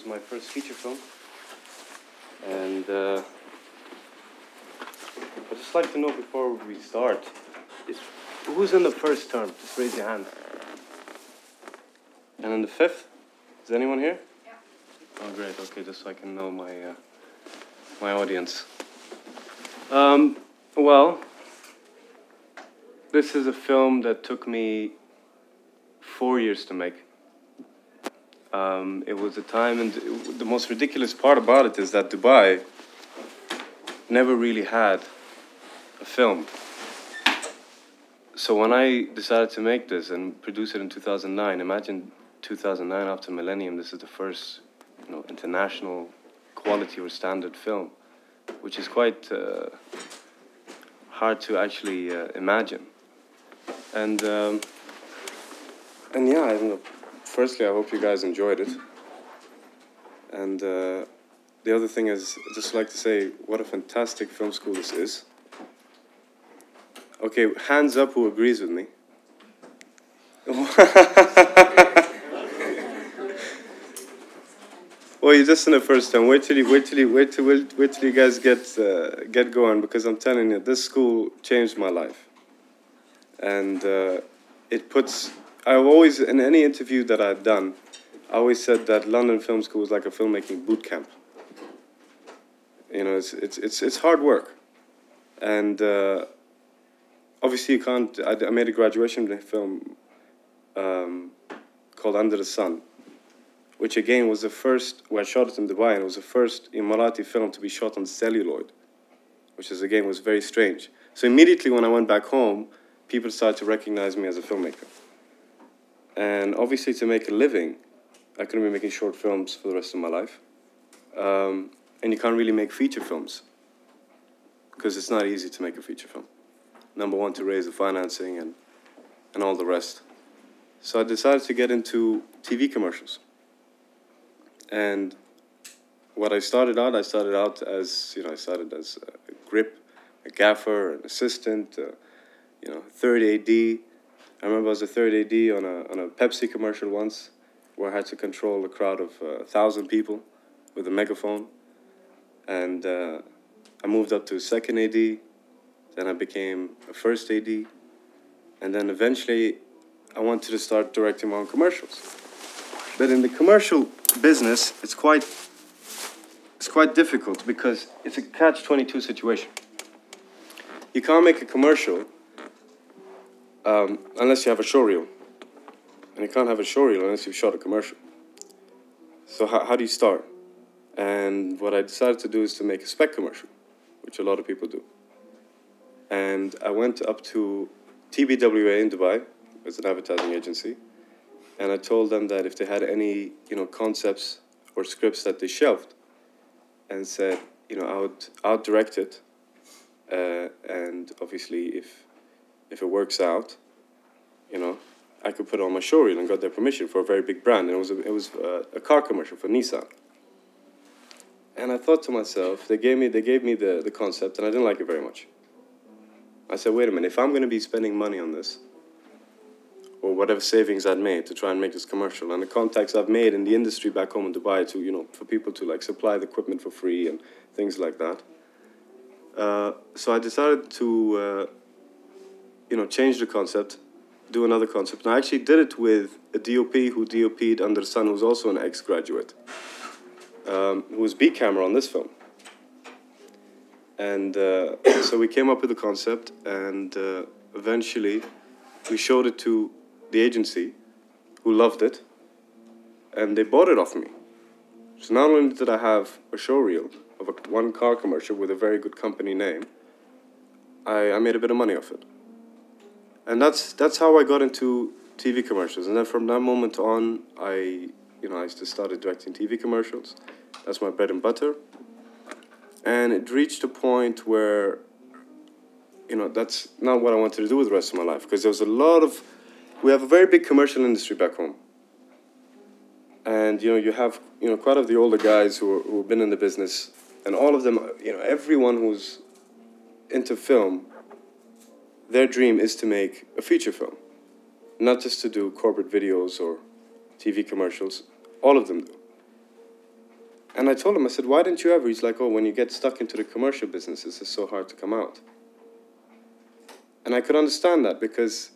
was my first feature film. And uh, I'd just like to know before we start, is who's in the first term? Just raise your hand. And in the fifth? Is anyone here? Yeah. Oh, great. Okay, just so I can know my uh, my audience. Um, well, this is a film that took me four years to make. Um, it was a time, and the most ridiculous part about it is that Dubai never really had a film. So when I decided to make this and produce it in 2009, imagine 2009 after Millennium, this is the first, you know, international quality or standard film, which is quite uh, hard to actually uh, imagine. And um, and yeah, I don't know. Firstly, I hope you guys enjoyed it. And uh, the other thing is, I'd just like to say what a fantastic film school this is. Okay, hands up who agrees with me. well, you're just in the first time. Wait till you wait till you wait till wait, wait till you guys get uh, get going because I'm telling you, this school changed my life, and uh, it puts. I've always in any interview that I've done, I always said that London Film School is like a filmmaking boot camp. You know, it's it's it's it's hard work, and uh, obviously you can't. I, I made a graduation film um, called Under the Sun, which again was the first. Well, I shot it in Dubai, and it was the first Emirati film to be shot on celluloid, which is again was very strange. So immediately when I went back home, people started to recognize me as a filmmaker, and obviously to make a living, I couldn't be making short films for the rest of my life. Um, and you can't really make feature films because it's not easy to make a feature film. Number one, to raise the financing and, and all the rest. So I decided to get into TV commercials. And what I started out, I started out as, you know, I started as a grip, a gaffer, an assistant, uh, you know, third AD. I remember I was a third AD on a, on a Pepsi commercial once where I had to control a crowd of uh, a thousand people with a megaphone and uh, I moved up to second AD. Then I became a first AD, and then eventually I wanted to start directing my own commercials. But in the commercial business, it's quite it's quite difficult because it's a catch twenty two situation. You can't make a commercial um, unless you have a showreel, and you can't have a showreel unless you've shot a commercial. So how, how do you start? And what I decided to do is to make a spec commercial, which a lot of people do. And I went up to TBWA in Dubai, it's an advertising agency, and I told them that if they had any, you know, concepts or scripts that they shelved, and said, you know, I would, I would direct it, uh, and obviously if, if it works out, you know, I could put on my showreel and got their permission for a very big brand, and it was a, it was a, a car commercial for Nissan. And I thought to myself, they gave me they gave me the, the concept and I didn't like it very much. I said, wait a minute, if I'm gonna be spending money on this, or whatever savings I'd made to try and make this commercial, and the contacts I've made in the industry back home in Dubai to, you know, for people to like supply the equipment for free and things like that. Uh, so I decided to, uh, you know, change the concept, do another concept. And I actually did it with a DOP who DOP'd Under Sun, who's also an ex-graduate um, who was B camera on this film. And uh, so we came up with the concept, and uh, eventually we showed it to the agency, who loved it, and they bought it off me. So not only did I have a showreel of a one car commercial with a very good company name, I, I made a bit of money off it. And that's that's how I got into TV commercials. And then from that moment on, I you know I just started directing TV commercials. That's my bread and butter. And it reached a point where, you know, that's not what I wanted to do with the rest of my life because there was a lot of, we have a very big commercial industry back home. And, you know, you have, you know, quite of the older guys who, are, who have been in the business and all of them, you know, everyone who's into film, their dream is to make a feature film, not just to do corporate videos or TV commercials. All of them do. And I told him, I said, why didn't you ever? He's like, oh, when you get stuck into the commercial business, it's so hard to come out. And I could understand that because,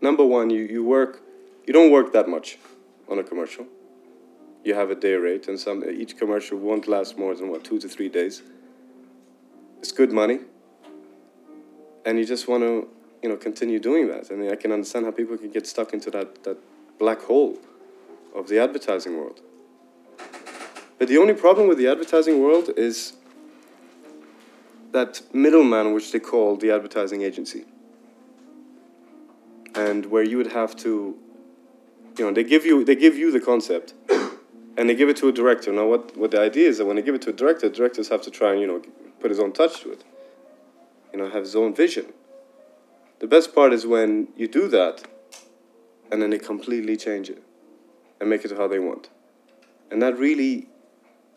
number one, you, you work, you don't work that much on a commercial. You have a day rate, and some each commercial won't last more than what two to three days. It's good money, and you just want to, you know, continue doing that. I mean, I can understand how people can get stuck into that that black hole of the advertising world. But the only problem with the advertising world is that middleman, which they call the advertising agency, and where you would have to, you know, they give you they give you the concept, and they give it to a director. Now, what what the idea is that when they give it to a director, directors have to try and you know put his own touch to it, you know, have his own vision. The best part is when you do that, and then they completely change it, and make it how they want, and that really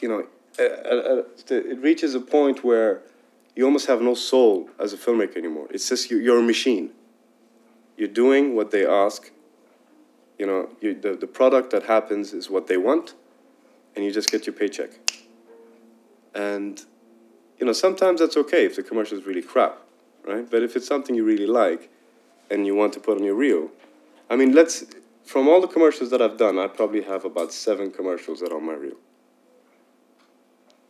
you know, uh, uh, it reaches a point where you almost have no soul as a filmmaker anymore. It's just you, you're a machine. You're doing what they ask. You know, you, the, the product that happens is what they want, and you just get your paycheck. And, you know, sometimes that's okay if the commercial is really crap, right? But if it's something you really like and you want to put on your reel, I mean, let's, from all the commercials that I've done, I probably have about seven commercials that are on my reel.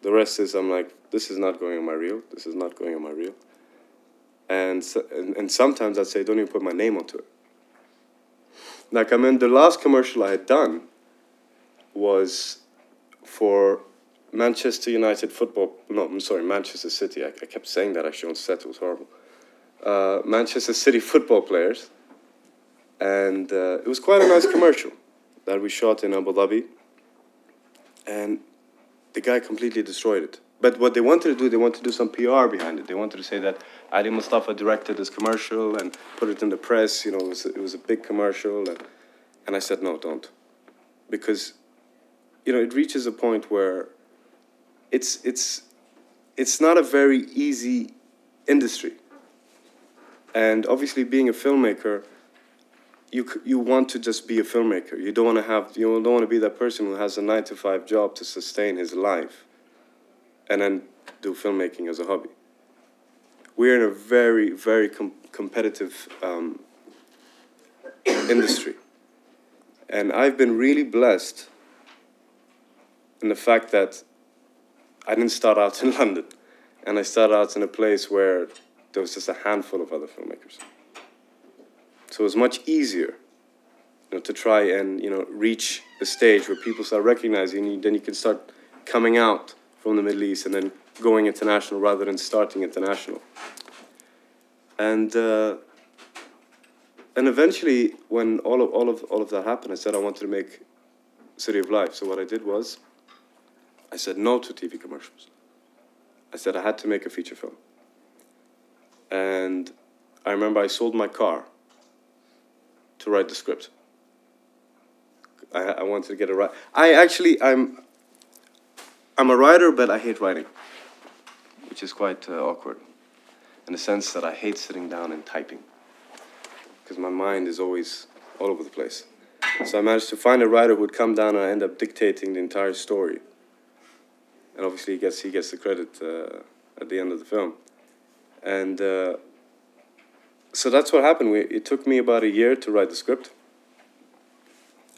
The rest is I'm like, this is not going on my reel. This is not going on my reel. And, and, and sometimes I'd say, don't even put my name onto it. Like, I mean, the last commercial I had done was for Manchester United football. No, I'm sorry, Manchester City. I, I kept saying that actually on set. It was horrible. Uh, Manchester City football players. And uh, it was quite a nice commercial that we shot in Abu Dhabi. And the guy completely destroyed it. But what they wanted to do, they wanted to do some PR behind it. They wanted to say that Ali Mostafa directed this commercial and put it in the press. You know, it was, it was a big commercial. And, and I said, no, don't. Because, you know, it reaches a point where it's, it's, it's not a very easy industry. And obviously, being a filmmaker, you you want to just be a filmmaker. You don't want to have you don't want to be that person who has a nine to five job to sustain his life, and then do filmmaking as a hobby. We're in a very very com- competitive um, industry, and I've been really blessed in the fact that I didn't start out in London, and I started out in a place where there was just a handful of other filmmakers. So it was much easier you know, to try and you know reach a stage where people start recognizing you. Then you can start coming out from the Middle East and then going international rather than starting international. And uh, and eventually, when all of all of all of that happened, I said I wanted to make City of Life. So what I did was, I said no to TV commercials. I said I had to make a feature film. And I remember I sold my car to write the script. I, I wanted to get it right. I actually, I'm, I'm a writer, but I hate writing, which is quite uh, awkward in the sense that I hate sitting down and typing because my mind is always all over the place. So I managed to find a writer who would come down and I end up dictating the entire story. And obviously, he gets, he gets the credit uh, at the end of the film. And uh, so that's what happened. We, it took me about a year to write the script,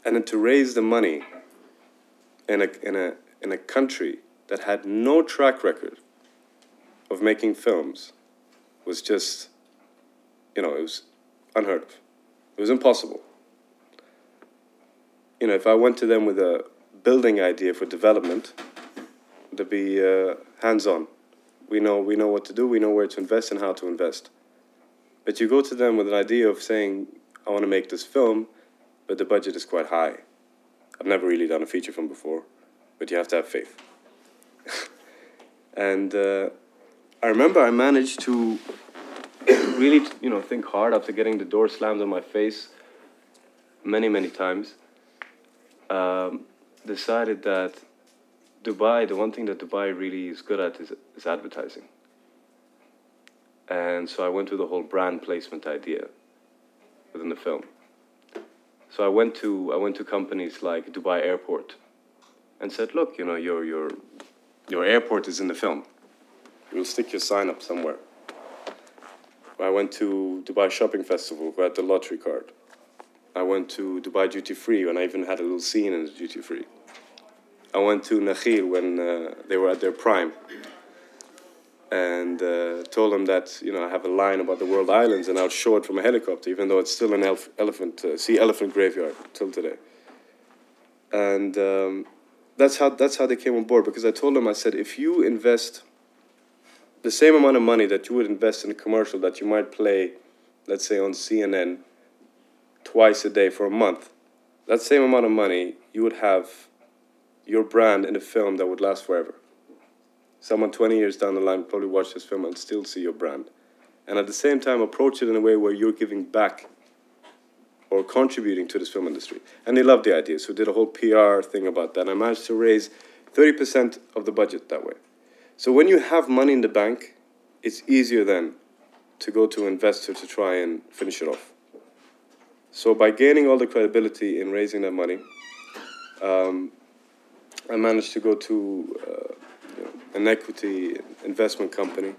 and then to raise the money in a in a in a country that had no track record of making films was just, you know, it was unheard of. It was impossible. You know, if I went to them with a building idea for development, to be uh, hands-on. We know we know what to do. We know where to invest and how to invest. But you go to them with an idea of saying, I want to make this film, but the budget is quite high. I've never really done a feature film before, but you have to have faith. and uh, I remember I managed to really, you know, think hard after getting the door slammed on my face many, many times. Um, decided that Dubai, the one thing that Dubai really is good at is, is advertising. And so I went through the whole brand placement idea within the film. So I went to I went to companies like Dubai Airport and said, look, you know, you're you're your airport is in the film. You'll stick your sign up somewhere. I went to Dubai Shopping Festival, who had the lottery card. I went to Dubai Duty Free, and I even had a little scene in the duty free. I went to Nakheel when uh, they were at their prime, and uh, told them that you know I have a line about the world islands, and I'll show it from a helicopter, even though it's still an elephant uh, sea elephant graveyard till today. And um, that's how that's how they came on board because I told them I said if you invest the same amount of money that you would invest in a commercial that you might play, let's say on CNN, twice a day for a month, that same amount of money you would have your brand in a film that would last forever. Someone 20 years down the line probably watch this film and still see your brand. And at the same time, approach it in a way where you're giving back or contributing to this film industry. And they loved the idea, so did a whole PR thing about that. And I managed to raise 30% of the budget that way. So when you have money in the bank, it's easier then to go to an investor to try and finish it off. So by gaining all the credibility in raising that money, um, I managed to go to uh, you know, an equity investment company,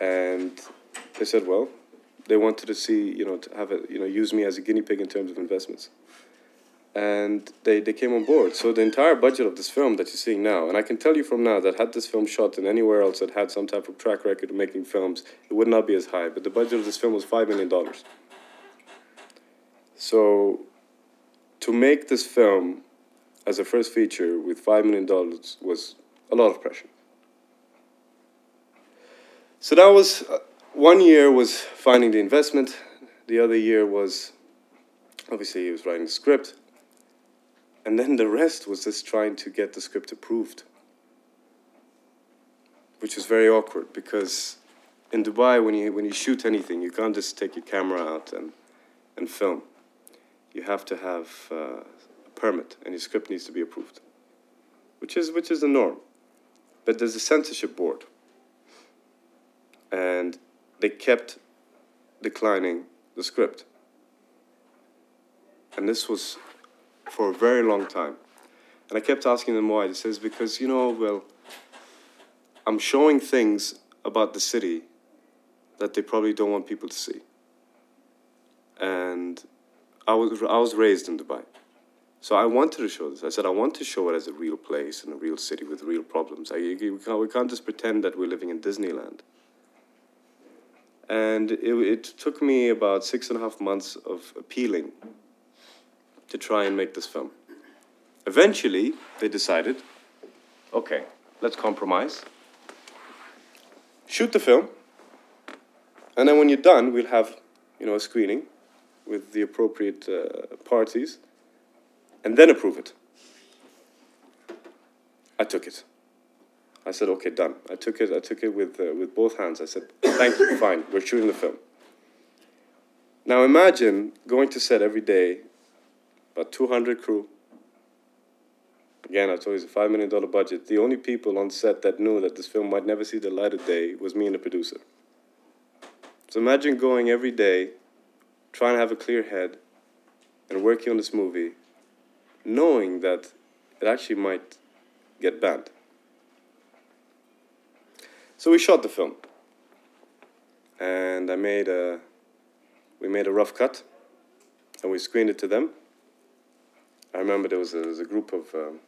and they said, well, they wanted to see, you know, to have it, you know, use me as a guinea pig in terms of investments. And they, they came on board. So the entire budget of this film that you're seeing now, and I can tell you from now that had this film shot in anywhere else that had some type of track record of making films, it would not be as high. But the budget of this film was $5 million. So to make this film as a first feature with $5 million was a lot of pressure. So that was uh, one year was finding the investment, the other year was obviously he was writing the script, and then the rest was just trying to get the script approved, which was very awkward because in Dubai, when you when you shoot anything, you can't just take your camera out and and film. You have to have uh, permit, and your script needs to be approved, which is which is the norm. But there's a censorship board, and they kept declining the script. And this was for a very long time. And I kept asking them why. They says, because, you know, well, I'm showing things about the city that they probably don't want people to see. And I was, I was raised in Dubai. So I wanted to show this. I said, I want to show it as a real place and a real city with real problems. I, we, can't, we can't just pretend that we're living in Disneyland. And it, it took me about six and a half months of appealing to try and make this film. Eventually, they decided okay, let's compromise, shoot the film, and then when you're done, we'll have you know, a screening with the appropriate uh, parties, and then approve it. I took it. I said, okay, done. I took it. I took it with uh, with both hands. I said, thank you, fine. We're shooting the film. Now imagine going to set every day, about 200 crew. Again, I told you it's a five million dollar budget. The only people on set that knew that this film might never see the light of day was me and the producer. So imagine going every day, trying to have a clear head, and working on this movie, knowing that it actually might get banned. So we shot the film, and I made a, we made a rough cut, and we screened it to them. I remember there was a, there was a group of um,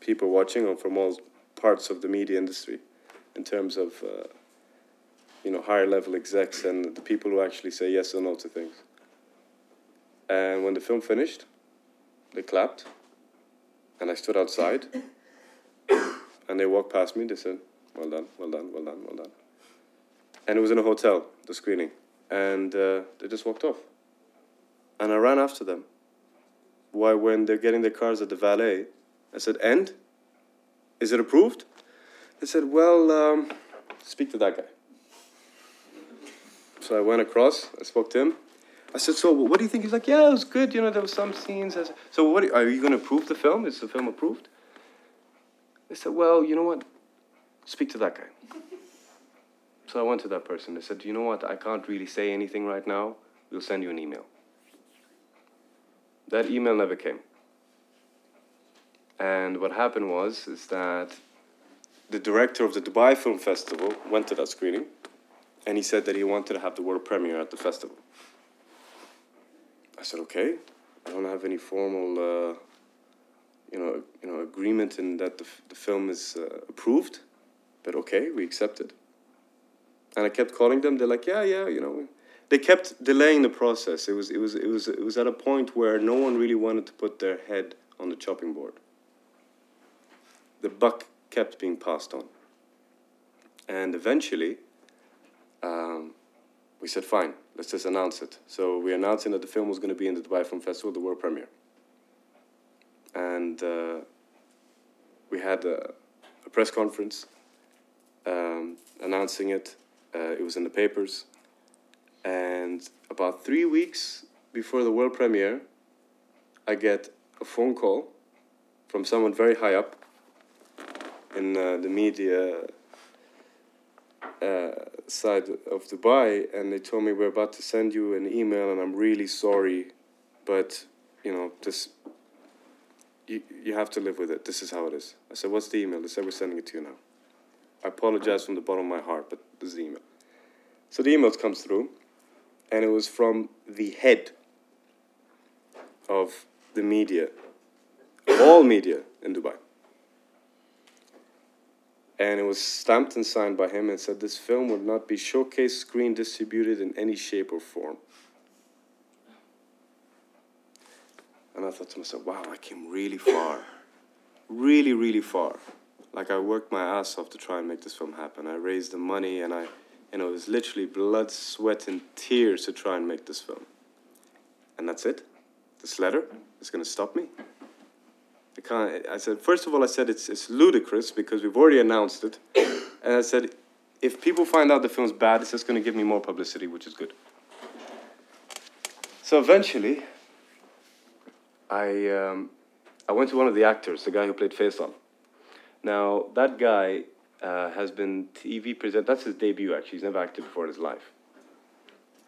people watching from all parts of the media industry, in terms of, uh, you know, higher level execs and the people who actually say yes or no to things. And when the film finished, they clapped, and I stood outside, and they walked past me. They said, well done, well done, well done, well done. And it was in a hotel, the screening. And uh, they just walked off. And I ran after them. Why, when they're getting their cars at the valet, I said, And? Is it approved? They said, Well, um, speak to that guy. So I went across, I spoke to him. I said, So what do you think? He's like, Yeah, it was good. You know, there were some scenes. I said, so, what are you going to approve the film? Is the film approved? They said, Well, you know what? speak to that guy. So I went to that person. I said, you know what? I can't really say anything right now. We'll send you an email. That email never came. And what happened was is that the director of the Dubai Film Festival went to that screening, and he said that he wanted to have the world premiere at the festival. I said, okay. I don't have any formal, uh, you know, you know, agreement in that the, f- the film is uh, approved, but okay, we accept it. And I kept calling them. They're like, yeah, yeah, you know. They kept delaying the process. It was, it was, it was, it was at a point where no one really wanted to put their head on the chopping board. The buck kept being passed on, and eventually, um, we said, fine, let's just announce it. So we're announcing that the film was going to be in the Dubai Film Festival, the world premiere. And uh, we had a, a press conference um, announcing it. Uh, it was in the papers. And about three weeks before the world premiere, I get a phone call from someone very high up in uh, the media uh, side of Dubai, and they told me we're about to send you an email, and I'm really sorry, but you know this. You, you have to live with it. This is how it is. I said, "What's the email?" They said, "We're sending it to you now." I apologize from the bottom of my heart, but this is the email. So the email comes through, and it was from the head of the media, all media in Dubai and it was stamped and signed by him and said this film would not be showcased, screen distributed in any shape or form. And I thought to myself, wow, I came really far. Really, really far. Like I worked my ass off to try and make this film happen. I raised the money and I, you know, it was literally blood, sweat, and tears to try and make this film. And that's it? This letter is going to stop me? I can't. I said, first of all, I said it's it's ludicrous because we've already announced it, and I said, if people find out the film's bad, it's just going to give me more publicity, which is good. So eventually, I um, I went to one of the actors, the guy who played Faisal. Now that guy uh, has been TV present. That's his debut. Actually, he's never acted before in his life.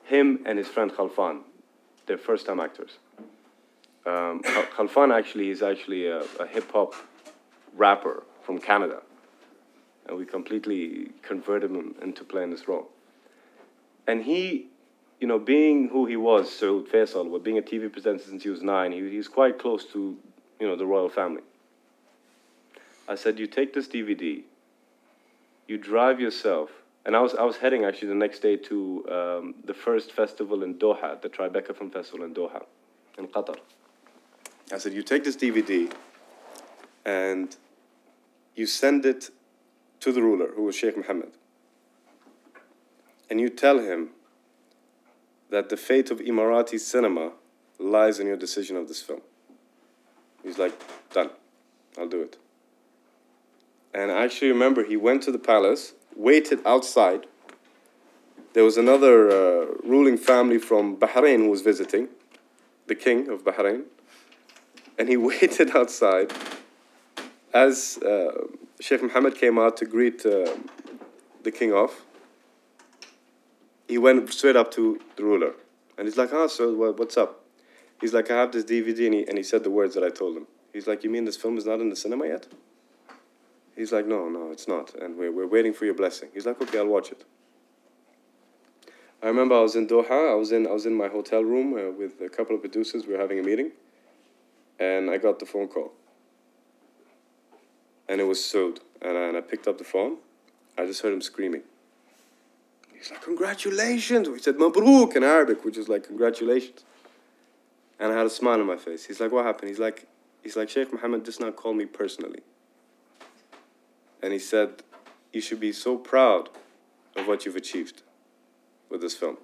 Him and his friend Khalfan, they're first-time actors. Um, Khalfan actually is actually a, a hip hop rapper from Canada, and we completely converted him into playing this role. And he, you know, being who he was, Saud Faisal, but being a TV presenter since he was nine, he, he's quite close to, you know, the royal family. I said, you take this DVD, you drive yourself, and I was I was heading actually the next day to um, the first festival in Doha, the Tribeca Film Festival in Doha, in Qatar. I said, you take this DVD and you send it to the ruler, who was Sheikh Mohammed, and you tell him that the fate of Emirati cinema lies in your decision of this film. He's like, done, I'll do it. And I actually remember he went to the palace, waited outside. There was another uh, ruling family from Bahrain who was visiting, the king of Bahrain and he waited outside as uh, Sheikh Mohammed came out to greet uh, the king off. He went straight up to the ruler, and he's like, "Ah, what, what's up?" He's like, "I have this DVD," and he, and he said the words that I told him. He's like, "You mean this film is not in the cinema yet?" He's like, "No, no, it's not, and we're we're waiting for your blessing." He's like, "Okay, I'll watch it." I remember I was in Doha. I was in I was in my hotel room uh, with a couple of producers. We were having a meeting and I got the phone call. And it was Saud. And I, and I picked up the phone. I just heard him screaming. He's like, Congratulations! He said, Mabruk in Arabic, which is like, Congratulations. And I had a smile on my face. He's like, What happened? He's like, He's like, Sheikh Mohammed does not call me personally. And he said, You should be so proud of what you've achieved with this film.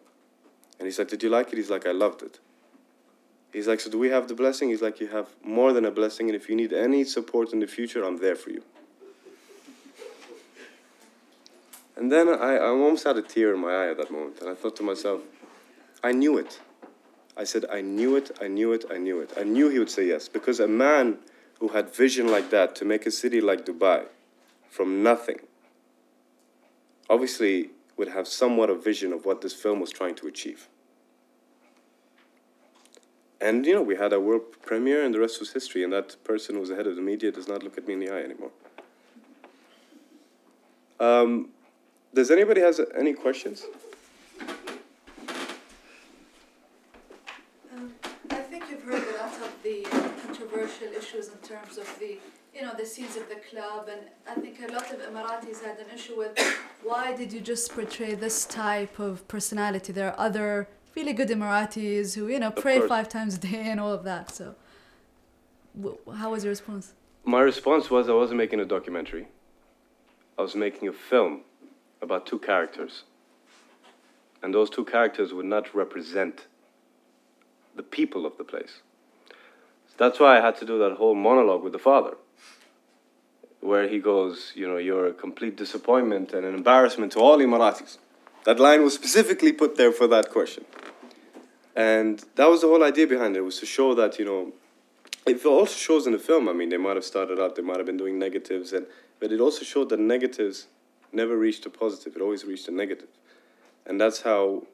And he's like, Did you like it? He's like, I loved it. He's like, so do we have the blessing? He's like, you have more than a blessing, and if you need any support in the future, I'm there for you. And then I, I almost had a tear in my eye at that moment, and I thought to myself, I knew it. I said, I knew it, I knew it, I knew it. I knew he would say yes, because a man who had vision like that to make a city like Dubai from nothing obviously would have somewhat of vision of what this film was trying to achieve. And you know, we had a world premiere, and the rest was history. And that person who was the head of the media does not look at me in the eye anymore. Um, does anybody has any questions? Um, I think you've heard a lot of the controversial issues in terms of the, you know, the scenes of the club, and I think a lot of Emiratis had an issue with why did you just portray this type of personality? There are other really good Emiratis who, you know, pray five times a day and all of that. So, how was your response? My response was I wasn't making a documentary. I was making a film about two characters. And those two characters would not represent the people of the place. So that's why I had to do that whole monologue with the father, where he goes, You know, you're a complete disappointment and an embarrassment to all Emiratis. That line was specifically put there for that question. And that was the whole idea behind it, was to show that, you know, it also shows in the film. I mean, they might have started out, they might have been doing negatives, and but it also showed that negatives never reached a positive. It always reached a negative, and that's how,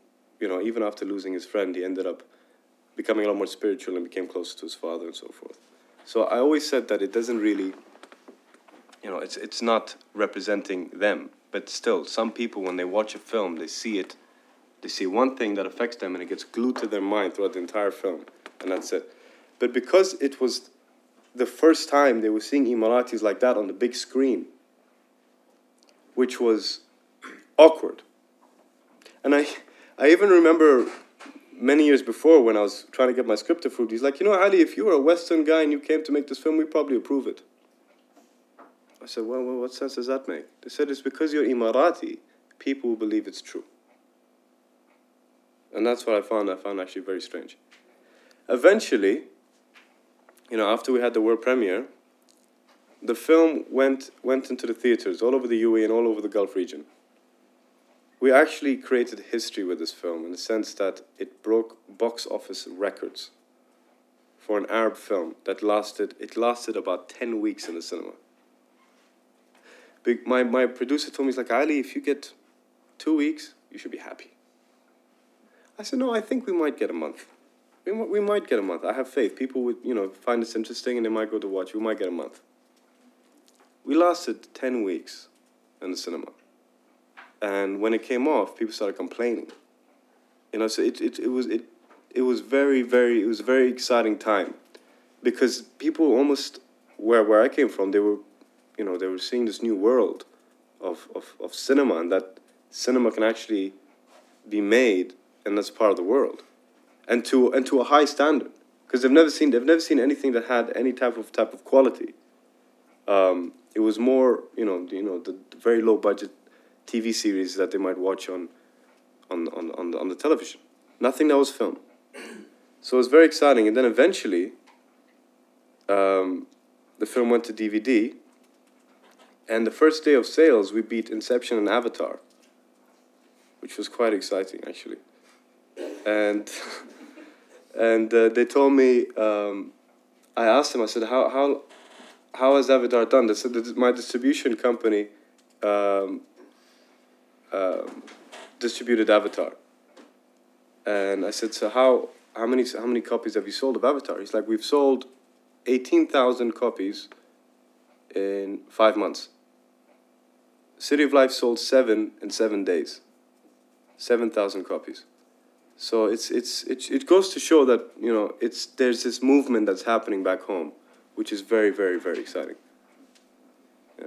you know, even after losing his friend, he ended up becoming a lot more spiritual and became closer to his father and so forth. So I always said that it doesn't really, you know, it's it's not representing them, but still, some people when they watch a film, they see it, they see one thing that affects them, and it gets glued to their mind throughout the entire film, and that's it. But because it was the first time they were seeing Emiratis like that on the big screen, which was awkward. And I, I even remember many years before when I was trying to get my script approved, he's like, you know, Ali, if you were a Western guy and you came to make this film, we'd probably approve it. I said, well, well what sense does that make? They said, it's because you're Emirati, people believe it's true. And that's what I found, I found actually very strange. Eventually, you know, after we had the world premiere, the film went went into the theaters all over the UAE and all over the Gulf region. We actually created history with this film in the sense that it broke box office records for an Arab film that lasted it lasted about ten weeks in the cinema. My my producer told me he's like Ali, if you get two weeks, you should be happy. I said no, I think we might get a month. We, we might get a month. I have faith. People would, you know, find this interesting and they might go to watch. We might get a month. We lasted 10 weeks in the cinema. And when it came off, people started complaining. You know, so it, it, it was it it was very, very it was a very exciting time. Because people almost where where I came from, they were you know, they were seeing this new world of, of, of cinema and that cinema can actually be made and that's part of the world and to and to a high standard because they've never seen they've never seen anything that had any type of type of quality. Um, it was more you know you know the, very low budget TV series that they might watch on on on on the, on the television. Nothing that was filmed. So it was very exciting, and then eventually, um, the film went to DVD. And the first day of sales, we beat Inception and Avatar, which was quite exciting actually. And and uh, they told me um, I asked them I said how how how has Avatar done? They said my distribution company um, um, distributed Avatar. And I said so how how many how many copies have you sold of Avatar? He's like we've sold 18,000 copies in 5 months City of Life sold 7 in 7 days 7,000 copies so it's it's it, it goes to show that you know it's there's this movement that's happening back home, which is very very very exciting. Yeah.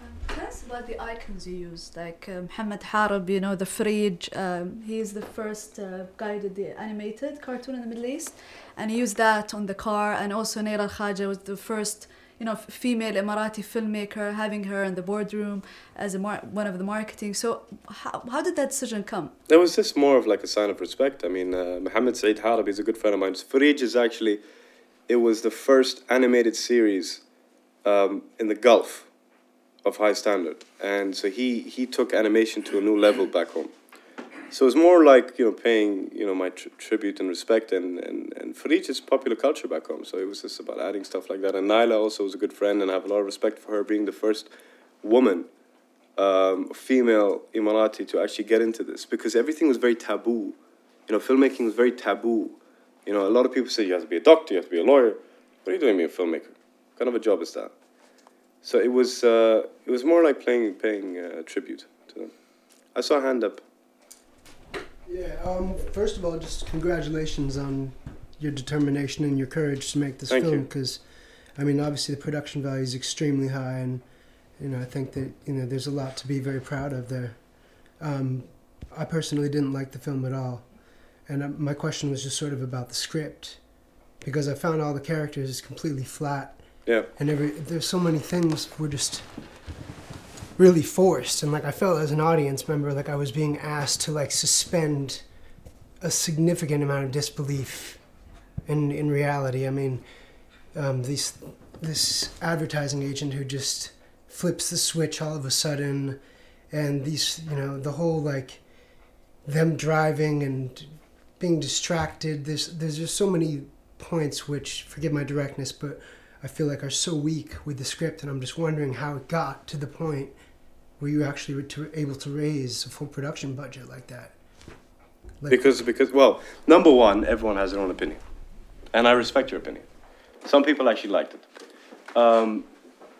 Um, tell us about the icons you used, like uh, Muhammad Harib, you know, the Freej. Um, he is the first uh, guy that did the animated cartoon in the Middle East, and he used that on the car. And also Nayla Al Khaja was the first, you know, female Emirati filmmaker, having her in the boardroom as a mar- one of the marketing. So how, how did that decision come? That was just more of like a sign of respect. I mean, uh, Mohammed Saeed Harabi is a good friend of mine. Freej is actually, it was the first animated series um, in the Gulf of high standard, and so he he took animation to a new level back home. So it's more like you know paying you know my tr- tribute and respect, and and and Freej is popular culture back home. So it was just about adding stuff like that. And Nayla also was a good friend, and I have a lot of respect for her being the first woman um, female Emirati to actually get into this because everything was very taboo. You know, filmmaking was very taboo. You know, a lot of people say you have to be a doctor, you have to be a lawyer. What are you doing being a filmmaker? What kind of a job is that? So it was uh, it was more like playing paying uh, tribute to them. I saw a hand up. Yeah. Um. First of all, just congratulations on your determination and your courage to make this Thank film. Because, I mean, obviously the production value is extremely high, and you know I think that you know there's a lot to be very proud of there. Um, I personally didn't like the film at all, and uh, my question was just sort of about the script, because I found all the characters completely flat Yeah. and every there's so many things were just really forced. And like i felt as an audience member like i was being asked to like suspend a significant amount of disbelief in in reality. I mean um, this advertising agent who just flips the switch all of a sudden and these you know the whole like them driving and being distracted. There's there's just so many points which forgive my directness but I feel like are so weak with the script, and I'm just wondering how it got to the point where you actually able to raise a full production budget like that. Like, Because because well, number one, everyone has their own opinion, and I respect your opinion. Some people actually liked it. Um,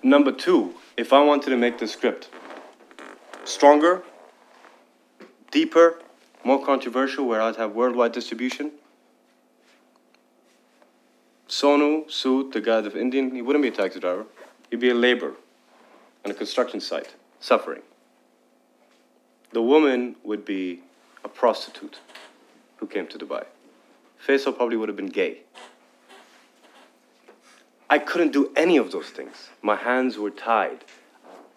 number two, if I wanted to make the script stronger, deeper, more controversial, where I'd have worldwide distribution, Sonu Sood, the guy of Indian, he wouldn't be a taxi driver. He'd be a laborer on a construction site, suffering. The woman would be a prostitute who came to Dubai. Faisal probably would have been gay. I couldn't do any of those things. My hands were tied.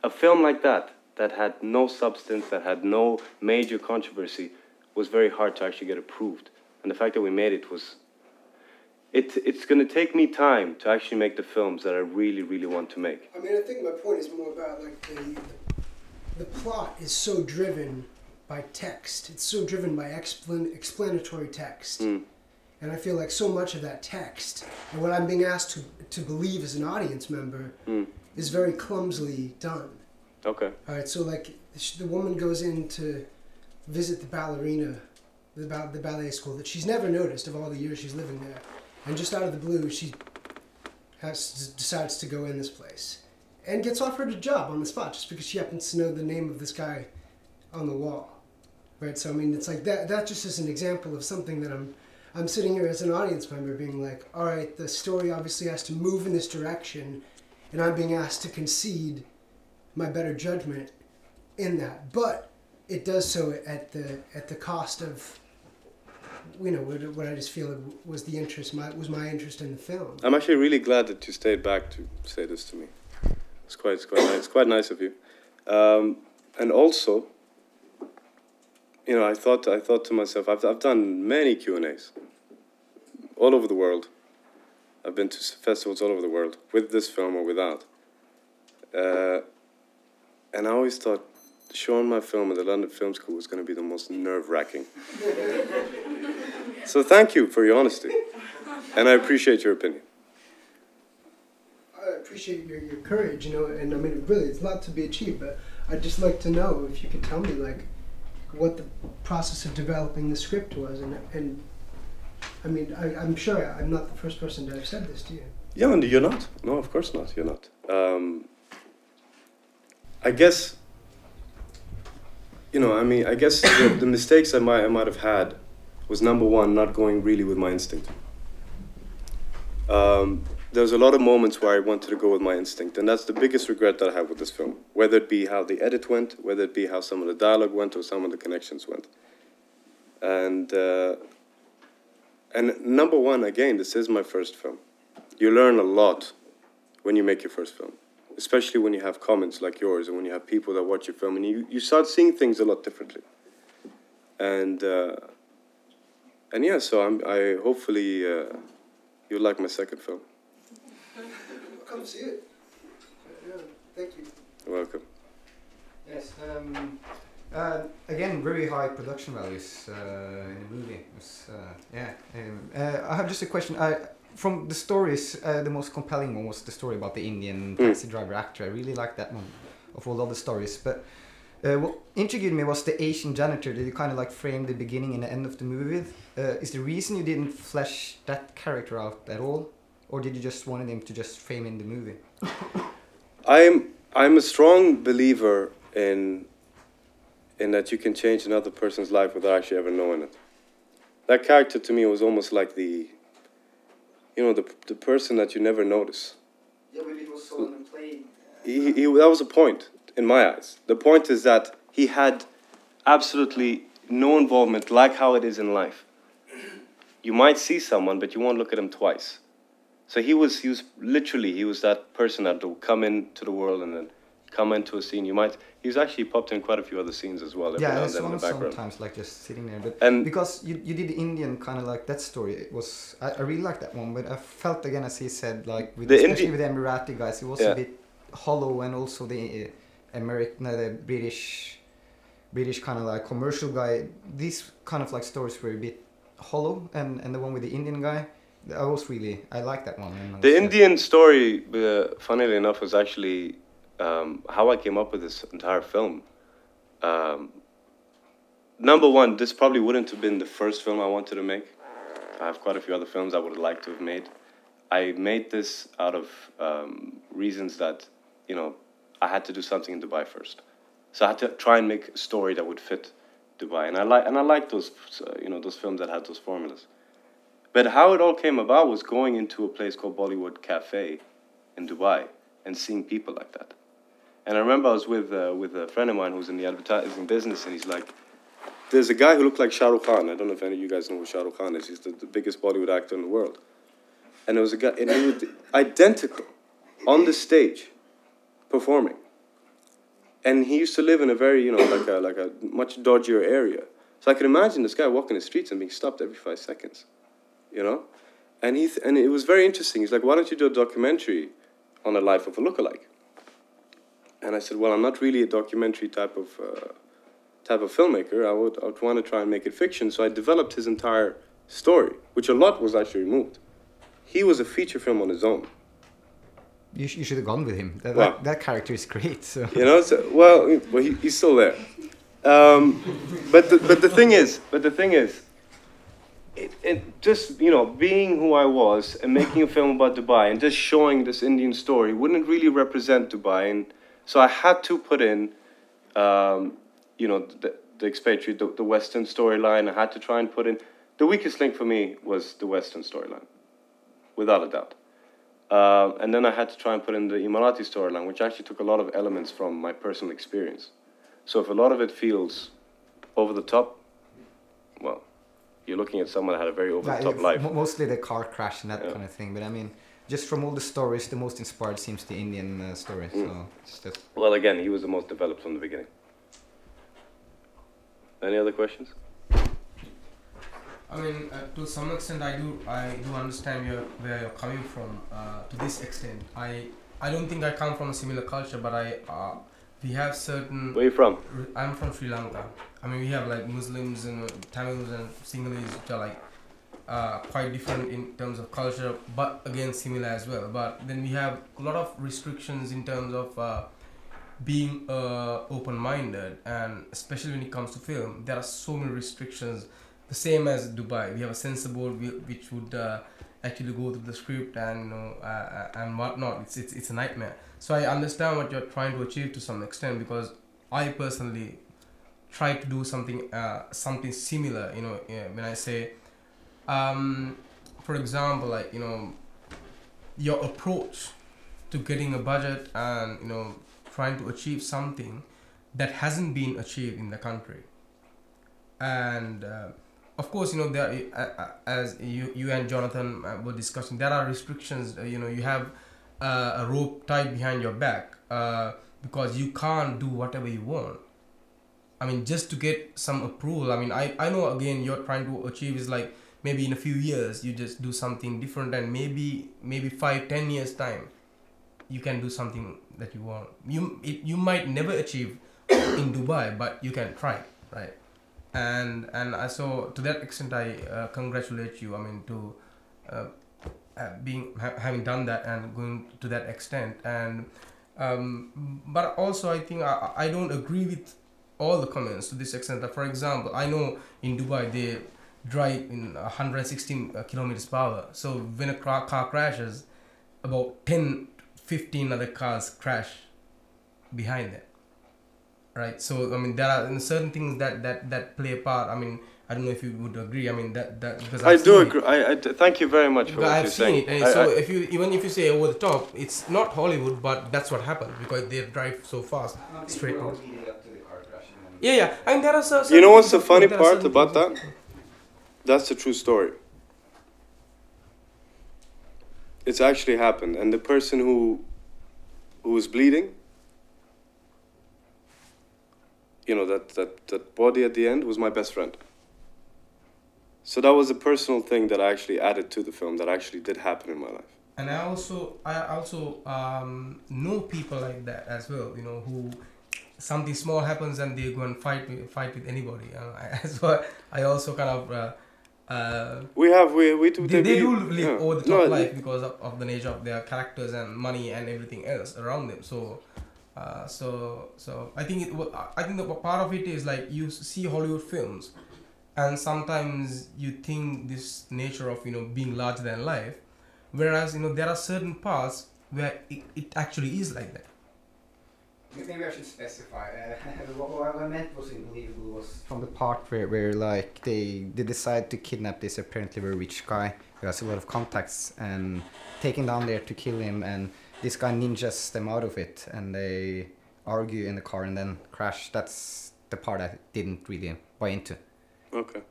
A film like that, that had no substance, that had no major controversy, was very hard to actually get approved. And the fact that we made it was. It, it's going to take me time to actually make the films that I really, really want to make. I mean, I think my point is more about like the the plot is so driven by text. It's so driven by explan- explanatory text. Mm. And I feel like so much of that text and what I'm being asked to, to believe as an audience member Mm. is very clumsily done. Okay. All right, so like the woman goes in to visit the ballerina, the, ba- the ballet school that she's never noticed of all the years she's living there, and just out of the blue she has decides to go in this place, and gets offered a job on the spot just because she happens to know the name of this guy on the wall, right? So I mean, it's like that. That just is an example of something that I'm. I'm sitting here as an audience member being like, all right, the story obviously has to move in this direction, and I'm being asked to concede my better judgment in that, but it does so at the at the cost of you know what, what I just feel was the interest my was my interest in the film. I'm actually really glad that you stayed back to say this to me. It's quite, it's quite nice. It's quite nice of you. Um, and also, you know, I thought, I thought to myself, I've, I've done many Q and A's all over the world. I've been to festivals all over the world with this film or without. Uh, and I always thought showing my film at the London Film School was going to be the most nerve wracking. so thank you for your honesty, and I appreciate your opinion. I appreciate your, your courage, you know, and I mean really it's a lot to be achieved, but I'd just like to know if you could tell me like what the process of developing the script was, and and I mean I, I'm sure I'm not the first person to have said this to you. Yeah, and you're not. No, of course not. You're not. Um, I guess. You know, I mean, I guess the, the mistakes I might I might have had was number one, not going really with my instinct. Um, there was a lot of moments where I wanted to go with my instinct, and that's the biggest regret that I have with this film. Whether it be how the edit went, whether it be how some of the dialogue went, or some of the connections went. And uh, and number one, again, this is my first film you learn a lot when you make your first film especially when you have comments like yours and when you have people that watch your film and you, you start seeing things a lot differently and uh, and yeah so I'm, i hopefully uh, you like my second film Come see it. Yeah, thank you. you're welcome Yes. Um, uh, again, very high production values uh, in the movie. Was, uh, yeah. Um, uh, I have just a question. I, from the stories, uh, the most compelling one was the story about the Indian Mm. taxi driver actor. I really liked that one of all the other stories. But uh, what intrigued me was the Asian janitor that you kind of like framed the beginning and the end of the movie with. Uh, is the reason you didn't flesh that character out at all? Or did you just wanted him to just frame in the movie? I'm I'm a strong believer in in that you can change another person's life without actually ever knowing it. That character to me was almost like the you know the the person that you never notice. Yeah, but it was so unplayed. He, he that was a point in my eyes. The point is that he had absolutely no involvement, like how it is in life. You might see someone, but you won't look at him twice. So he was he was literally he was that person that would come into the world and then come into a scene. You might he was actually popped in quite a few other scenes as well. Yeah, now I and then in the background. sometimes like just sitting there, but And- because you, you did the Indian kind of like that story, it was I, I really liked that one, but I felt again as he said like with The especially Indi- with the Emirati guys, it was Yeah. a bit hollow, and also the uh, American, uh, the British, British kind of like commercial guy. These kind of like stories were a bit hollow, and and the one with the Indian guy, I was really I like that one. The was, Indian story, uh, funnily enough, was actually um, how I came up with this entire film. Um, number one, this probably wouldn't have been the first film I wanted to make. I have quite a few other films I would have liked to have made. I made this out of um, reasons that, you know, I had to do something in Dubai first. So I had to try and make a story that would fit Dubai, and I like and I like those, uh, you know, those films that had those formulas. But how it all came about was going into a place called Bollywood Cafe in Dubai and seeing people like that. And I remember I was with, uh, with a friend of mine who's in the advertising business, and he's like, There's a guy who looked like Shah Rukh Khan. I don't know if any of you guys know who Shah Rukh Khan is. He's the, the biggest Bollywood actor in the world. And there was a guy, and he was identical on the stage performing. And he used to live in a very, you know, like a, like a much dodgier area. So I can imagine this guy walking the streets and being stopped every five seconds you know? And he th- and it was very interesting. He's like, why don't you do a documentary on the life of a lookalike? And I said, well, I'm not really a documentary type of uh, type of filmmaker. I would I would want to try and make it fiction. So I developed his entire story, which a lot was actually removed. He was a feature film on his own. you, sh- you should have gone with him. That, Wow. that, that character is great. So. You know, so, well, well he, he's still there. Um, but the, but the thing is, but the thing is, it, it just you know being who I was and making a film about Dubai and just showing this Indian story wouldn't really represent Dubai, and so I had to put in, um, you know, the, the expatriate, the, the Western storyline. I had to try and put in. The weakest link for me was the Western storyline, without a doubt. Um, and then I had to try and put in the Emirati storyline, which actually took a lot of elements from my personal experience. So if a lot of it feels over the top, you're looking at someone that had a very over the top life. Mostly the car crash and that Yeah. kind of thing. But I mean, just from all the stories, the most inspired seems the Indian uh, story. Mm. So it's just Well, again, he was the most developed from the beginning. Any other questions? I mean, uh, to some extent, I do I do understand your, where you're coming from. Uh, to this extent, I I don't think I come from a similar culture, but I uh, we have certain. Where are you from? I'm from Sri Lanka. I mean, we have like Muslims and Tamils and Sinhalese, which are like uh, quite different in terms of culture, but again similar as well. But then we have a lot of restrictions in terms of uh, being uh, open-minded, and especially when it comes to film, there are so many restrictions. The same as Dubai, we have a censor board which would uh, actually go through the script and you know, uh, uh, and whatnot. It's, it's it's a nightmare. So I understand what you're trying to achieve to some extent because I personally try to do something uh, something similar. You know, when I say, um, for example, like you know, your approach to getting a budget and you know trying to achieve something that hasn't been achieved in the country, and uh, of course, you know there uh, uh, as you you and Jonathan uh, were discussing, there are restrictions. Uh, you know, you have a rope tied behind your back because you can't do whatever you want. I mean, just to get some approval. I mean, I, I know again you're trying to achieve is like maybe in a few years you just do something different and maybe maybe five ten years time you can do something that you want. You it, you might never achieve in Dubai, but you can try, right? And and I so to that extent I uh, congratulate you. I mean to uh, being ha- having done that and going to that extent. And um, but also I think I, I don't agree with all the comments to this extent. That for example I know in Dubai they drive in 116 uh, kilometers per hour. So when a car, car crashes about 10 15 other cars crash behind them right so i mean there are certain things that that that play a part i mean i don't know if you would agree i mean that that because I I've do seen it. agree. I, I d- thank you very much for Because what I've you're seen saying. it, and I- so I- if you even if you say over the top, it's not Hollywood, but that's what happens because they drive so fast. Straight road. Yeah, yeah, and there are cer- certain. you know what's the funny part about that? That's the true story. It's actually happened, and the person who who was bleeding, you know, that, that, that body at the end was my best friend. So that was a personal thing that I actually added to the film that actually did happen in my life. And I also, I also um, know people like that as well. You know, who something small happens and they go and fight with, fight with anybody. Uh, I, so I also kind of. Uh, uh, We have we we do they, they do live yeah. over the No, top it- life because of, of the nature of their characters and money and everything else around them so uh, so so i think it i think the part of it is like you see hollywood films and sometimes you think this nature of you know being larger than life whereas you know there are certain parts where it, it actually is like that Maybe I should specify. Uh, what, what I meant was unbelievable was from the part where, where like they they decide to kidnap this apparently very rich guy who has a lot of contacts and take him down there to kill him and this guy ninjas them out of it and they argue in the car and then crash. That's the part I didn't really buy into. Okay.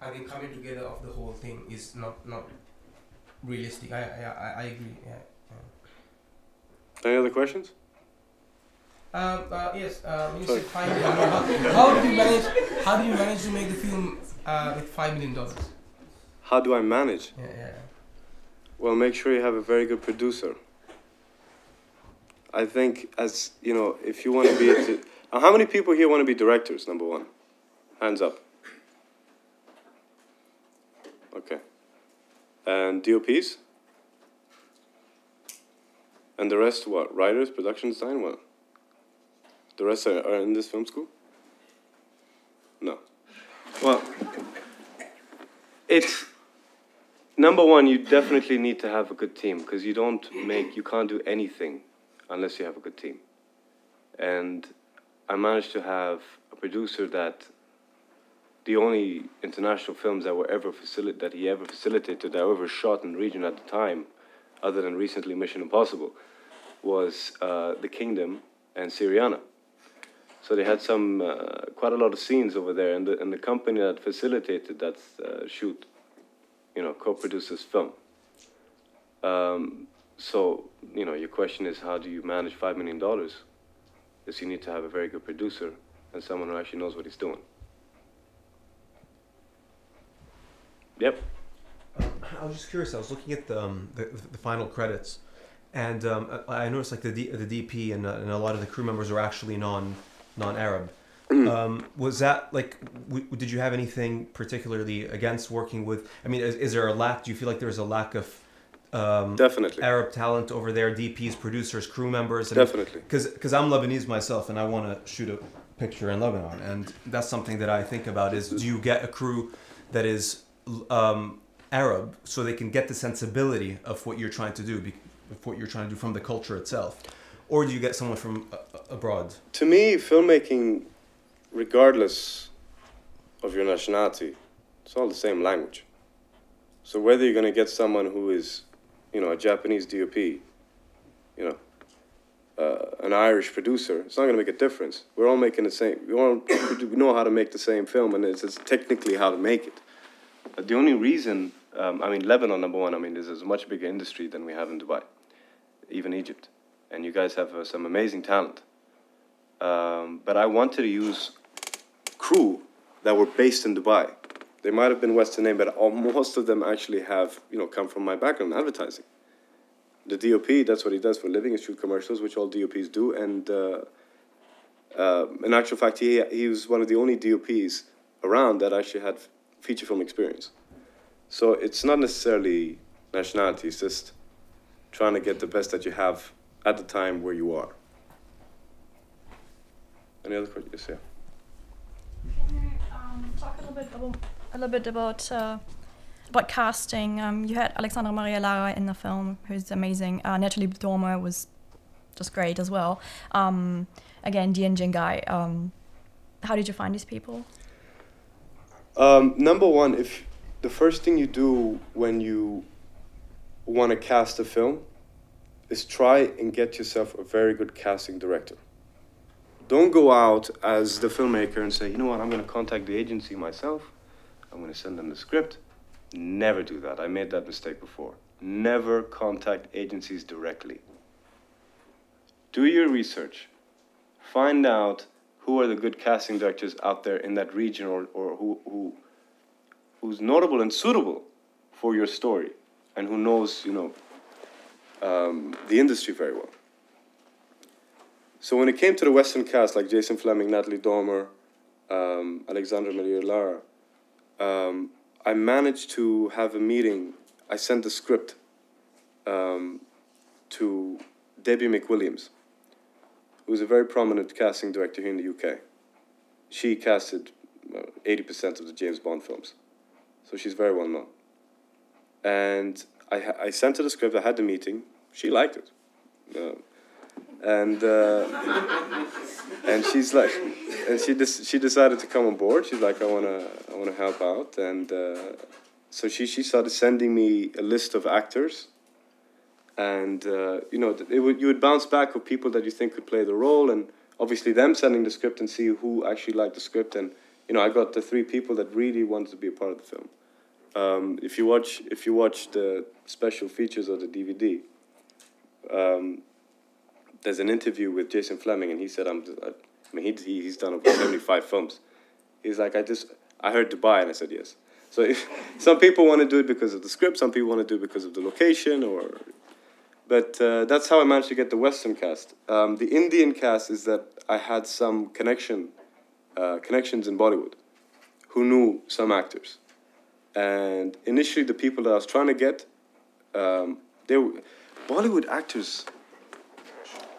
i think coming together of the whole thing is not not realistic i i, I- I agree yeah, yeah. Any other questions? Um, uh, yes, uh, you Sorry. said five million, how, how did you manage? How did you manage to make the film uh, with five million dollars? How do I manage? Yeah, yeah. Well, make sure you have a very good producer. I think, as you know, if you want to be, a how many people here want to be directors? Number one, hands up. Okay. And DOPs. And the rest, what? Writers, production design, what? The rest are, are in this film school. No. Well, it's number one you definitely need to have a good team because you don't make you can't do anything unless you have a good team and i managed to have a producer that the only international films that were ever facilitated that he ever facilitated that were ever shot in the region at the time other than recently mission impossible was uh, the kingdom and syriana so they had some uh, quite a lot of scenes over there and the, and the company that facilitated that uh, shoot you know, co-produce this film. Um, so, you know, your question is how do you manage five million dollars? Is you need to have a very good producer and someone who actually knows what he's doing. Yep. I was just curious. I was looking at the um, the, the final credits, and um, I I noticed like the D, the DP and, uh, and a lot of the crew members are actually non non Arab. um, was that like? W- did you have anything particularly against working with? I mean, is, is there a lack? Do you feel like there's a lack of um, Definitely. Arab talent over there? DPs, producers, crew members. And Definitely. because I'm Lebanese myself and I want to shoot a picture in Lebanon, and that's something that I think about is do you get a crew that is um, Arab so they can get the sensibility of what you're trying to do, of what you're trying to do from the culture itself, or do you get someone from uh, abroad? To me, filmmaking, regardless of your nationality, it's all the same language. So whether you're gonna get someone who is, you know, a Japanese DOP, you know, uh, an Irish producer, it's not gonna make a difference. We're all making the same. We all we know how to make the same film, and it's, it's technically how to make it. But the only reason, um, I mean, Lebanon, number one, I mean, there's a much bigger industry than we have in Dubai, even Egypt, and you guys have uh, some amazing talent. Um, but I wanted to use crew that were based in Dubai. They might have been Western name, but all, most of them actually have, you know, come from my background, advertising. The DOP, that's what he does for living, is shoot commercials, which all DOPs do. And uh, uh, in actual fact, he, he was one of the only DOPs around that actually had feature film experience. So it's not necessarily nationality, it's just trying to get the best that you have at the time where you are. Any other questions? Yeah. Can you um, talk a little bit about a little bit about uh, about casting, um, you had Alexandra Maria Lara in the film, who's amazing. Uh, Natalie Dormer was just great as well. Um, again, Dian Jingai. Um, how did you find these people? Um, number one, if the first thing you do when you want to cast a film is try and get yourself a very good casting director. Don't go out as the filmmaker and say, you know what, I'm going to contact the agency myself. I'm going to send them the script. Never do that. I made that mistake before. Never contact agencies directly. Do your research. Find out who are the good casting directors out there in that region or, or who, who who's notable and suitable for your story and who knows, you know, um, the industry very well. So when it came to the Western cast, like Jason Flemyng, Natalie Dormer, um, Alexandra Maria Lara, um, I managed to have a meeting. I sent the script um, to Debbie McWilliams, who's a very prominent casting director here in the UK. She casted uh, 80% of the James Bond films, so she's very well known. And I, I sent her the script, I had the meeting, she liked it. Uh, and uh, and she's like, and she des- she decided to come on board. She's like, I wanna I wanna help out, and uh, so she she started sending me a list of actors, and uh, you know it would you would bounce back with people that you think could play the role, and obviously them sending the script and see who actually liked the script, and you know I got the three people that really wanted to be a part of the film. Um, if you watch if you watch the special features of the DVD. Um, there's an interview with Jason Flemyng, and he said, "I'm." I mean, he, he he's done over seventy-five films. He's like, I just I heard Dubai, and I said yes. So if, some people want to do it because of the script, some people want to do it because of the location, or. But uh, that's how I managed to get the Western cast. Um, the Indian cast is that I had some connection, uh, connections in Bollywood, who knew some actors, and initially the people that I was trying to get, um, they were, Bollywood actors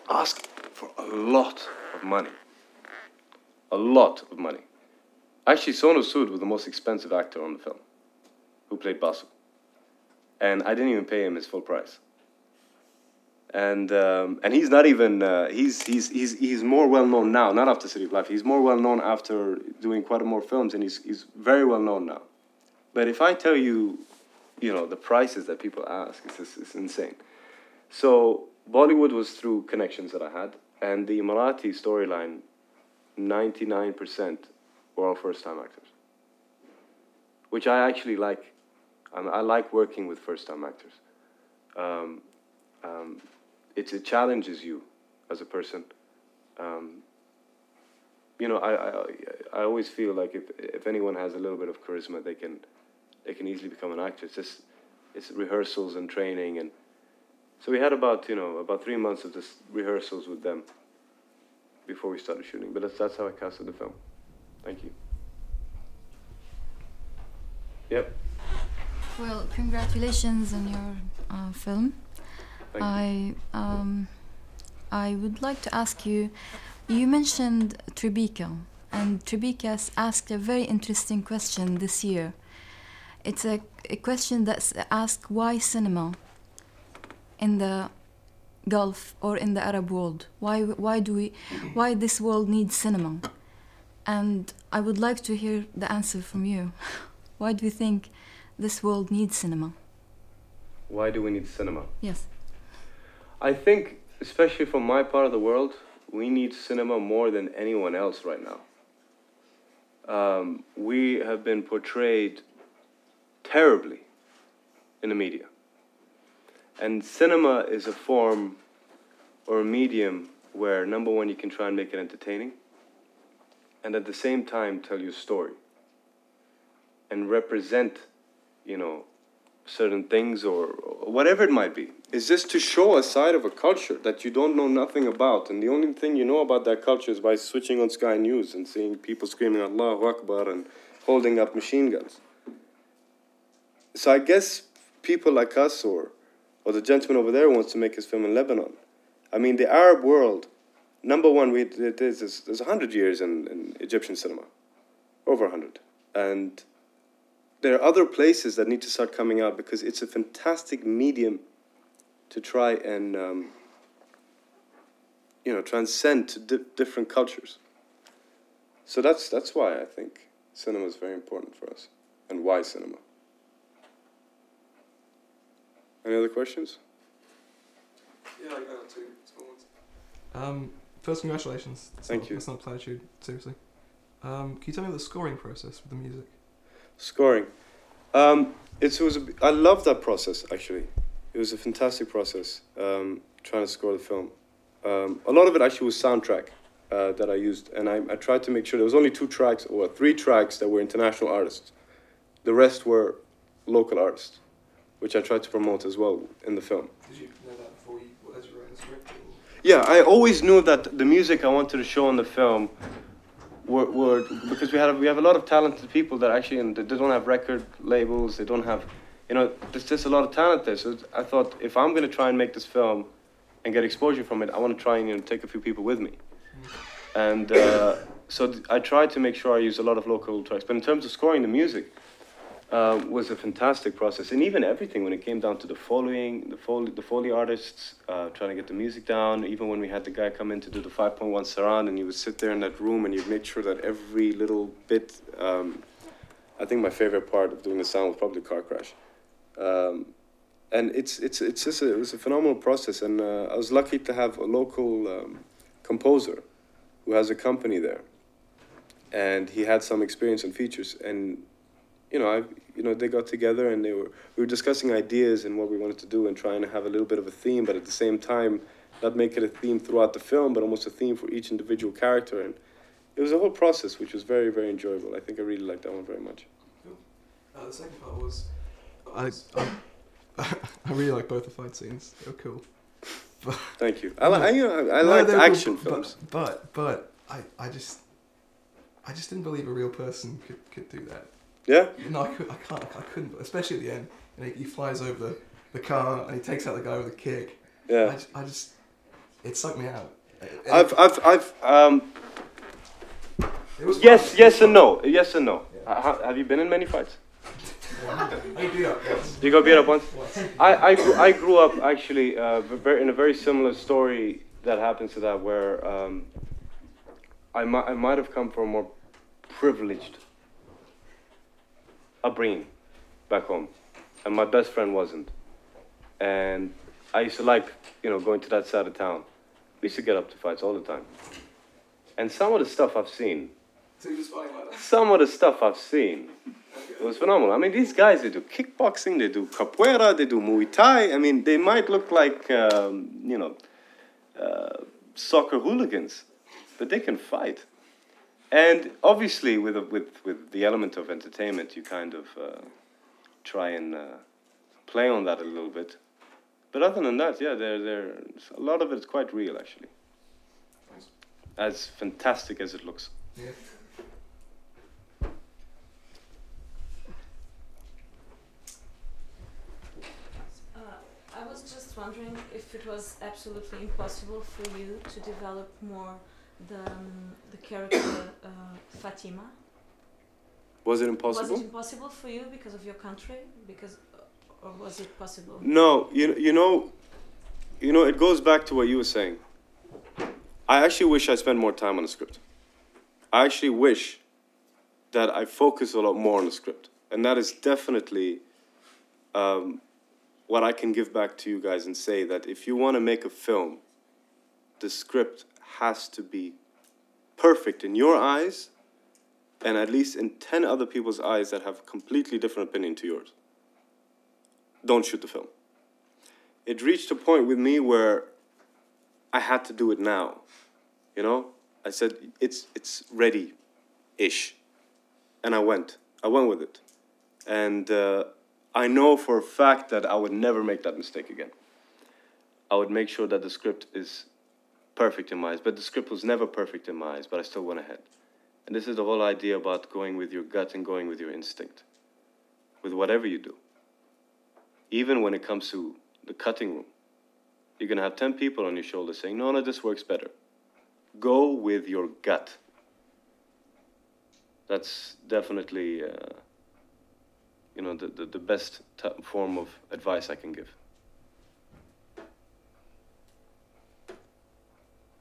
ask for a lot of money. A lot of money. Actually, Sonu Sood was the most expensive actor on the film, who played Basu. And I didn't even pay him his full price. And um, and he's not even uh, he's he's he's he's more well known now. Not after City of Life. He's more well known after doing quite a more films, and he's he's very well known now. But if I tell you, you know, the prices that people ask, it's it's insane. So Bollywood was through connections that I had, and the Emirati storyline, 99% were all first time actors. Which I actually like. I, I like working with first time actors. Um, um, it, it challenges you as a person. Um, you know, I, I, I always feel like if, if anyone has a little bit of charisma, they can, they can easily become an actor. It's just, it's rehearsals and training and so we had about you know about three months of this rehearsals with them before we started shooting. But that's that's how I casted the film. Thank you. Yep. Well, congratulations on your uh, film. Thank I um, I would like to ask you. You mentioned Tribeca, and Tribeca has asked a very interesting question this year. It's a, a question that's asked why cinema in the Gulf or in the Arab world? Why why do we why this world needs cinema? And I would like to hear the answer from you. why do you think this world needs cinema? Why do we need cinema? Yes. I think, especially from my part of the world, we need cinema more than anyone else right now. Um, we have been portrayed terribly in the media. And cinema is a form or a medium where, number one, you can try and make it entertaining, and at the same time, tell your story and represent, you know, certain things or, or whatever it might be. It's just to show a side of a culture that you don't know nothing about, and the only thing you know about that culture is by switching on Sky News and seeing people screaming Allahu Akbar and holding up machine guns. So I guess people like us or or the gentleman over there wants to make his film in Lebanon. I mean, the Arab world, number one, we, there's, there's 100 years in, in Egyptian cinema, over 100. And there are other places that need to start coming out because it's a fantastic medium to try and um, you know transcend to di- different cultures. So that's that's why I think cinema is very important for us, and why cinema. Any other questions? Yeah, I got two small ones. Um, first, congratulations. That's Thank not, you. That's not platitude, seriously. Um, can you tell me about the scoring process with the music? Scoring. Um, it was. A, I love that process actually. It was a fantastic process um, trying to score the film. Um, a lot of it actually was soundtrack uh, that I used, and I, I tried to make sure there was only two tracks or three tracks that were international artists. The rest were local artists, which I tried to promote as well in the film. Did you know that before you, as you wrote the script? Or? Yeah, I always knew that the music I wanted to show in the film were, were because we had we have a lot of talented people that actually and they don't have record labels, they don't have, you know, there's just a lot of talent there. So I thought if I'm gonna try and make this film and get exposure from it, I want to try and you know take a few people with me, and uh, so I tried to make sure I use a lot of local tracks. But in terms of scoring the music, uh, was a fantastic process, and even everything when it came down to the following, the foley, the foley artists uh, trying to get the music down. Even when we had the guy come in to do the 5.1 surround, and you would sit there in that room and you'd make sure that every little bit. Um, I think my favorite part of doing the sound was probably car crash, um, and it's it's it's just a, it was a phenomenal process, and uh, I was lucky to have a local um, composer who has a company there, and he had some experience and features and you know, I, you know, they got together and they were, we were discussing ideas and what we wanted to do and trying to have a little bit of a theme, but at the same time, not make it a theme throughout the film, but almost a theme for each individual character. And it was a whole process, which was very, very enjoyable. I think I really liked that one very much. Uh, the second part was, I, I, I really like both the fight scenes. They were cool. Thank you. I, li- I, you know, I, I No, like they were cool, action but- films. But, but, I, I just, I just didn't believe a real person could, could do that. Yeah? No, I, could, I can't. I couldn't. Especially at the end, and he, he flies over the, the car and he takes out the guy with a kick. Yeah. I just, I just it sucked me out. And I've, I've, I've, um, yes, fun. yes and no. Yes and no. Ha- have you been in many fights? I beat up once. You got beat up once? I, I, grew, I grew up actually uh, in a very similar story that happens to that where um, I, mi- I might have come from a more privileged upbringing back home. And my best friend wasn't. And I used to like, you know, going to that side of town. We used to get up to fights all the time. And some of the stuff I've seen, So he was fighting like that. some of the stuff I've seen, it was phenomenal. I mean, these guys, they do kickboxing, they do capoeira, they do Muay Thai. I mean, they might look like, um, you know, uh, soccer hooligans, but they can fight. And obviously, with, a, with, with the element of entertainment, you kind of uh, try and uh, play on that a little bit. But other than that, yeah, they're, they're, a lot of it is quite real, actually. As fantastic as it looks. Yeah. Uh, I was just wondering if it was absolutely impossible for you to develop more the um, the character uh, Fatima. Was it impossible? Was it impossible for you because of your country? Because, or was it possible? No, you you know, you know, it goes back to what you were saying. I actually wish I spent more time on the script. I actually wish that I focus a lot more on the script, and that is definitely um, what I can give back to you guys and say that if you want to make a film, the script has to be perfect in your eyes, and at least in ten other people's eyes that have a completely different opinion to yours don't shoot the film. It reached a point with me where I had to do it now. You know, I said it's it's ready, ish, and I went. I went with it, and uh, I know for a fact that I would never make that mistake again. I would make sure that the script is perfect in my eyes, but the script was never perfect in my eyes. But I still went ahead, and this is the whole idea about going with your gut and going with your instinct, with whatever you do even when it comes to the cutting room, you're going to have 10 people on your shoulder saying, no, no, this works better. Go with your gut. That's definitely uh, you know, the, the, the best t- form of advice I can give.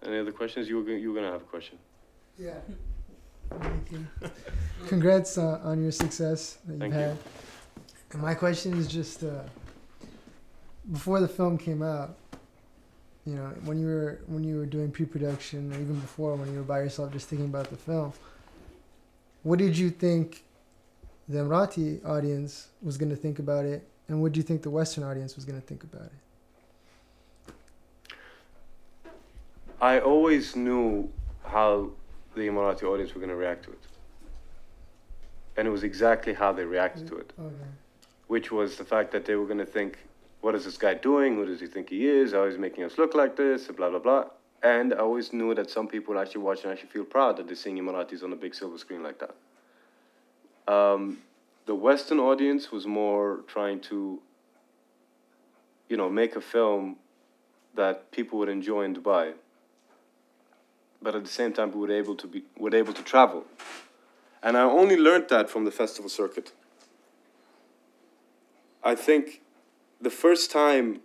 Any other questions? You were, go- you were gonna have a question. Yeah. Thank you. Congrats uh, on your success that you've Thank you. had. And my question is just uh, before the film came out, you know, when you were when you were doing pre-production, or even before when you were by yourself just thinking about the film, what did you think the Emirati audience was going to think about it, and what do you think the Western audience was going to think about it? I always knew how the Emirati audience were gonna react to it. And it was exactly how they reacted to it. Okay. which was the fact that they were going to think, what is this guy doing? Who does he think he is? How is he making us look like this? Blah, blah, blah. And I always knew that some people actually watch and actually feel proud that they're seeing Emiratis on a big silver screen like that. Um, the Western audience was more trying to, you know, make a film that people would enjoy in Dubai. But at the same time, we were able to be were able to travel. And I only learned that from the festival circuit. I think the first time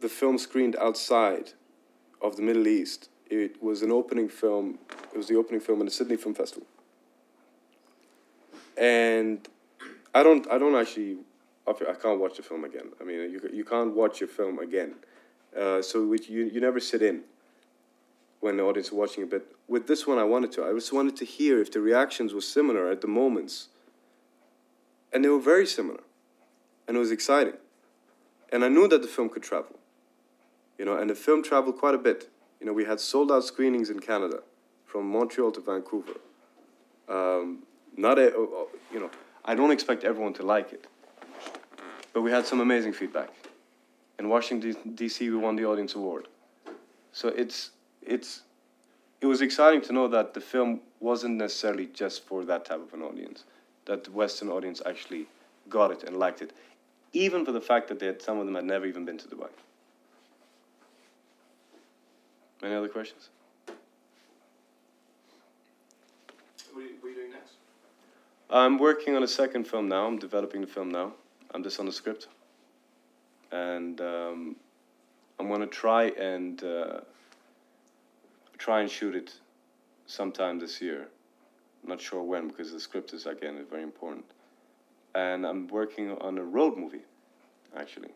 the film screened outside of the Middle East, it was an opening film. It was the opening film in the Sydney Film Festival. And I don't, I don't actually, I can't watch the film again. I mean, you, you can't watch your film again. Uh, so you, you never sit in when the audience is watching it. But with this one, I wanted to. I just wanted to hear if the reactions were similar at the moments. And they were very similar and it was exciting. And I knew that the film could travel. You know, and the film traveled quite a bit. You know, we had sold out screenings in Canada, from Montreal to Vancouver. Um, not a, oh, oh, you know, I don't expect everyone to like it, but we had some amazing feedback. In Washington D.C., we won the Audience Award. So it's it's it was exciting to know that the film wasn't necessarily just for that type of an audience, that the Western audience actually got it and liked it even for the fact that they had, some of them had never even been to Dubai. Any other questions? What are you, what are you doing next? I'm working on a second film now. I'm developing the film now. I'm just on the script, and um, I'm gonna try and uh, try and shoot it sometime this year. I'm not sure when because the script is again very important and I'm working on a road movie, actually,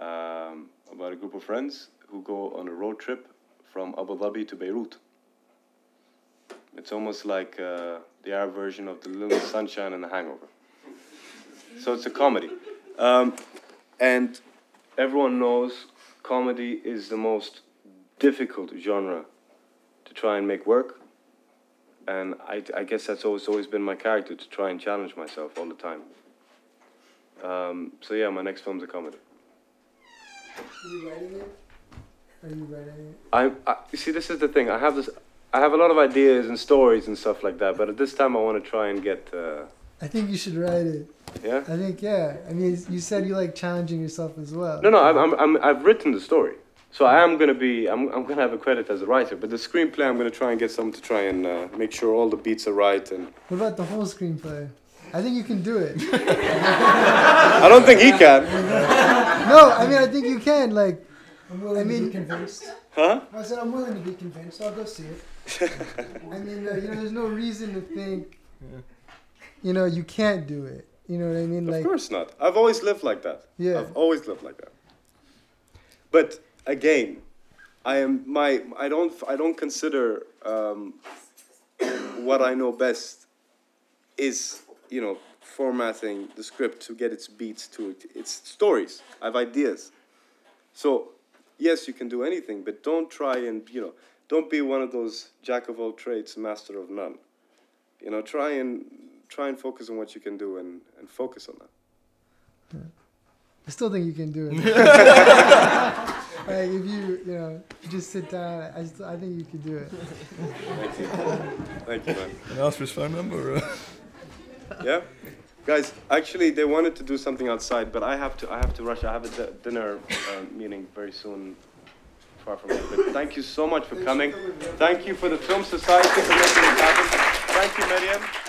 um, about a group of friends who go on a road trip from Abu Dhabi to Beirut. It's almost like uh, the Arab version of The Little Sunshine and The Hangover. So it's a comedy. Um, and everyone knows comedy is the most difficult genre to try and make work and I, I guess that's always always been my character to try and challenge myself all the time. Um, so yeah, my next film's a comedy. Are you writing it? Are you writing it? I, I you see, this is the thing. I have this. I have a lot of ideas and stories and stuff like that, but at this time I want to try and get. Uh, I think you should write it. yeah. I think yeah. I mean, you said you like challenging yourself as well. No, no, I'm, I'm, I'm, I've written the story, so I am gonna be. I'm, I'm gonna have a credit as a writer, but the screenplay I'm gonna try and get someone to try and uh, make sure all the beats are right and. What about the whole screenplay? I think you can do it. I don't think he can. no, I mean I think you can. Like, I'm willing I mean- to be convinced. Huh? I said I'm willing to be convinced. So I'll go see it. I mean, uh, you know, there's no reason to think, you know, you can't do it. You know what I mean? Of course not. I've always lived like that. Yeah. I've always lived like that. But again, I am my I don't I don't consider um, what I know best is you know formatting the script to get its beats to it, its stories. I have ideas. So yes, you can do anything, but don't try and you know don't be one of those jack of all trades, master of none. You know, try and try and focus on what you can do and, and focus on that. I still think you can do it. like if you, you know, just sit down. I, still, I think you can do it. Thank you. Thank you, man. And ask for his phone number. Or, Yeah, guys. Actually, they wanted to do something outside, but I have to. I have to rush. I have a dinner uh, meeting very soon, far from here. But thank you so much for coming. Thank you for the Film Society for making it happen. Thank you, Mariam.